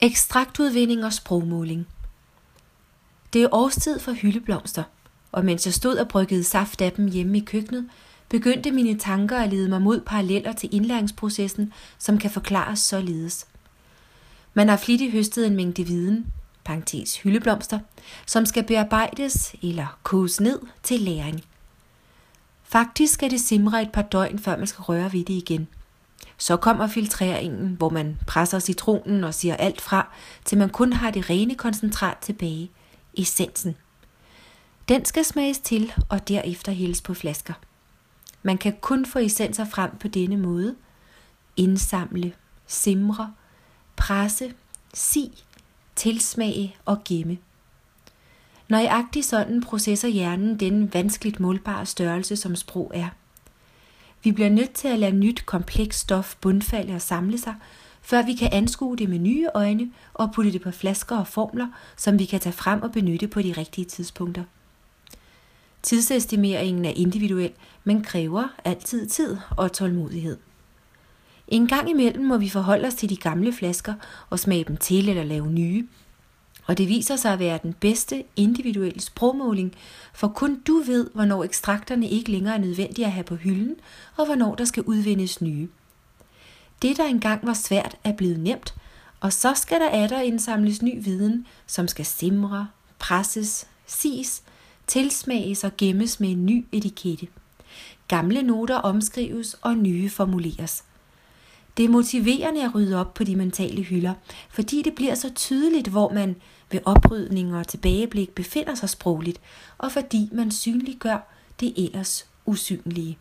Ekstraktudvinding og sprogmåling. Det er årstid for hyldeblomster, og mens jeg stod og bryggede saft af dem hjemme i køkkenet, begyndte mine tanker at lede mig mod paralleller til indlæringsprocessen, som kan forklares således. Man har flittigt høstet en mængde viden, parentes hyldeblomster, som skal bearbejdes eller koges ned til læring. Faktisk skal det simre et par døgn, før man skal røre ved det igen – så kommer filtreringen, hvor man presser citronen og siger alt fra, til man kun har det rene koncentrat tilbage, essensen. Den skal smages til og derefter hældes på flasker. Man kan kun få essenser frem på denne måde. Indsamle, simre, presse, si, tilsmage og gemme. Nøjagtigt sådan processer hjernen den vanskeligt målbare størrelse, som sprog er. Vi bliver nødt til at lade nyt komplekst stof bundfalde og samle sig, før vi kan anskue det med nye øjne og putte det på flasker og formler, som vi kan tage frem og benytte på de rigtige tidspunkter. Tidsestimeringen er individuel, men kræver altid tid og tålmodighed. En gang imellem må vi forholde os til de gamle flasker og smage dem til eller lave nye, og det viser sig at være den bedste individuelle sprogmåling, for kun du ved, hvornår ekstrakterne ikke længere er nødvendige at have på hylden, og hvornår der skal udvindes nye. Det, der engang var svært, er blevet nemt, og så skal der atter indsamles ny viden, som skal simre, presses, sis, tilsmages og gemmes med en ny etikette. Gamle noter omskrives og nye formuleres. Det er motiverende at rydde op på de mentale hylder, fordi det bliver så tydeligt, hvor man ved oprydning og tilbageblik befinder sig sprogligt, og fordi man synliggør det ellers usynlige.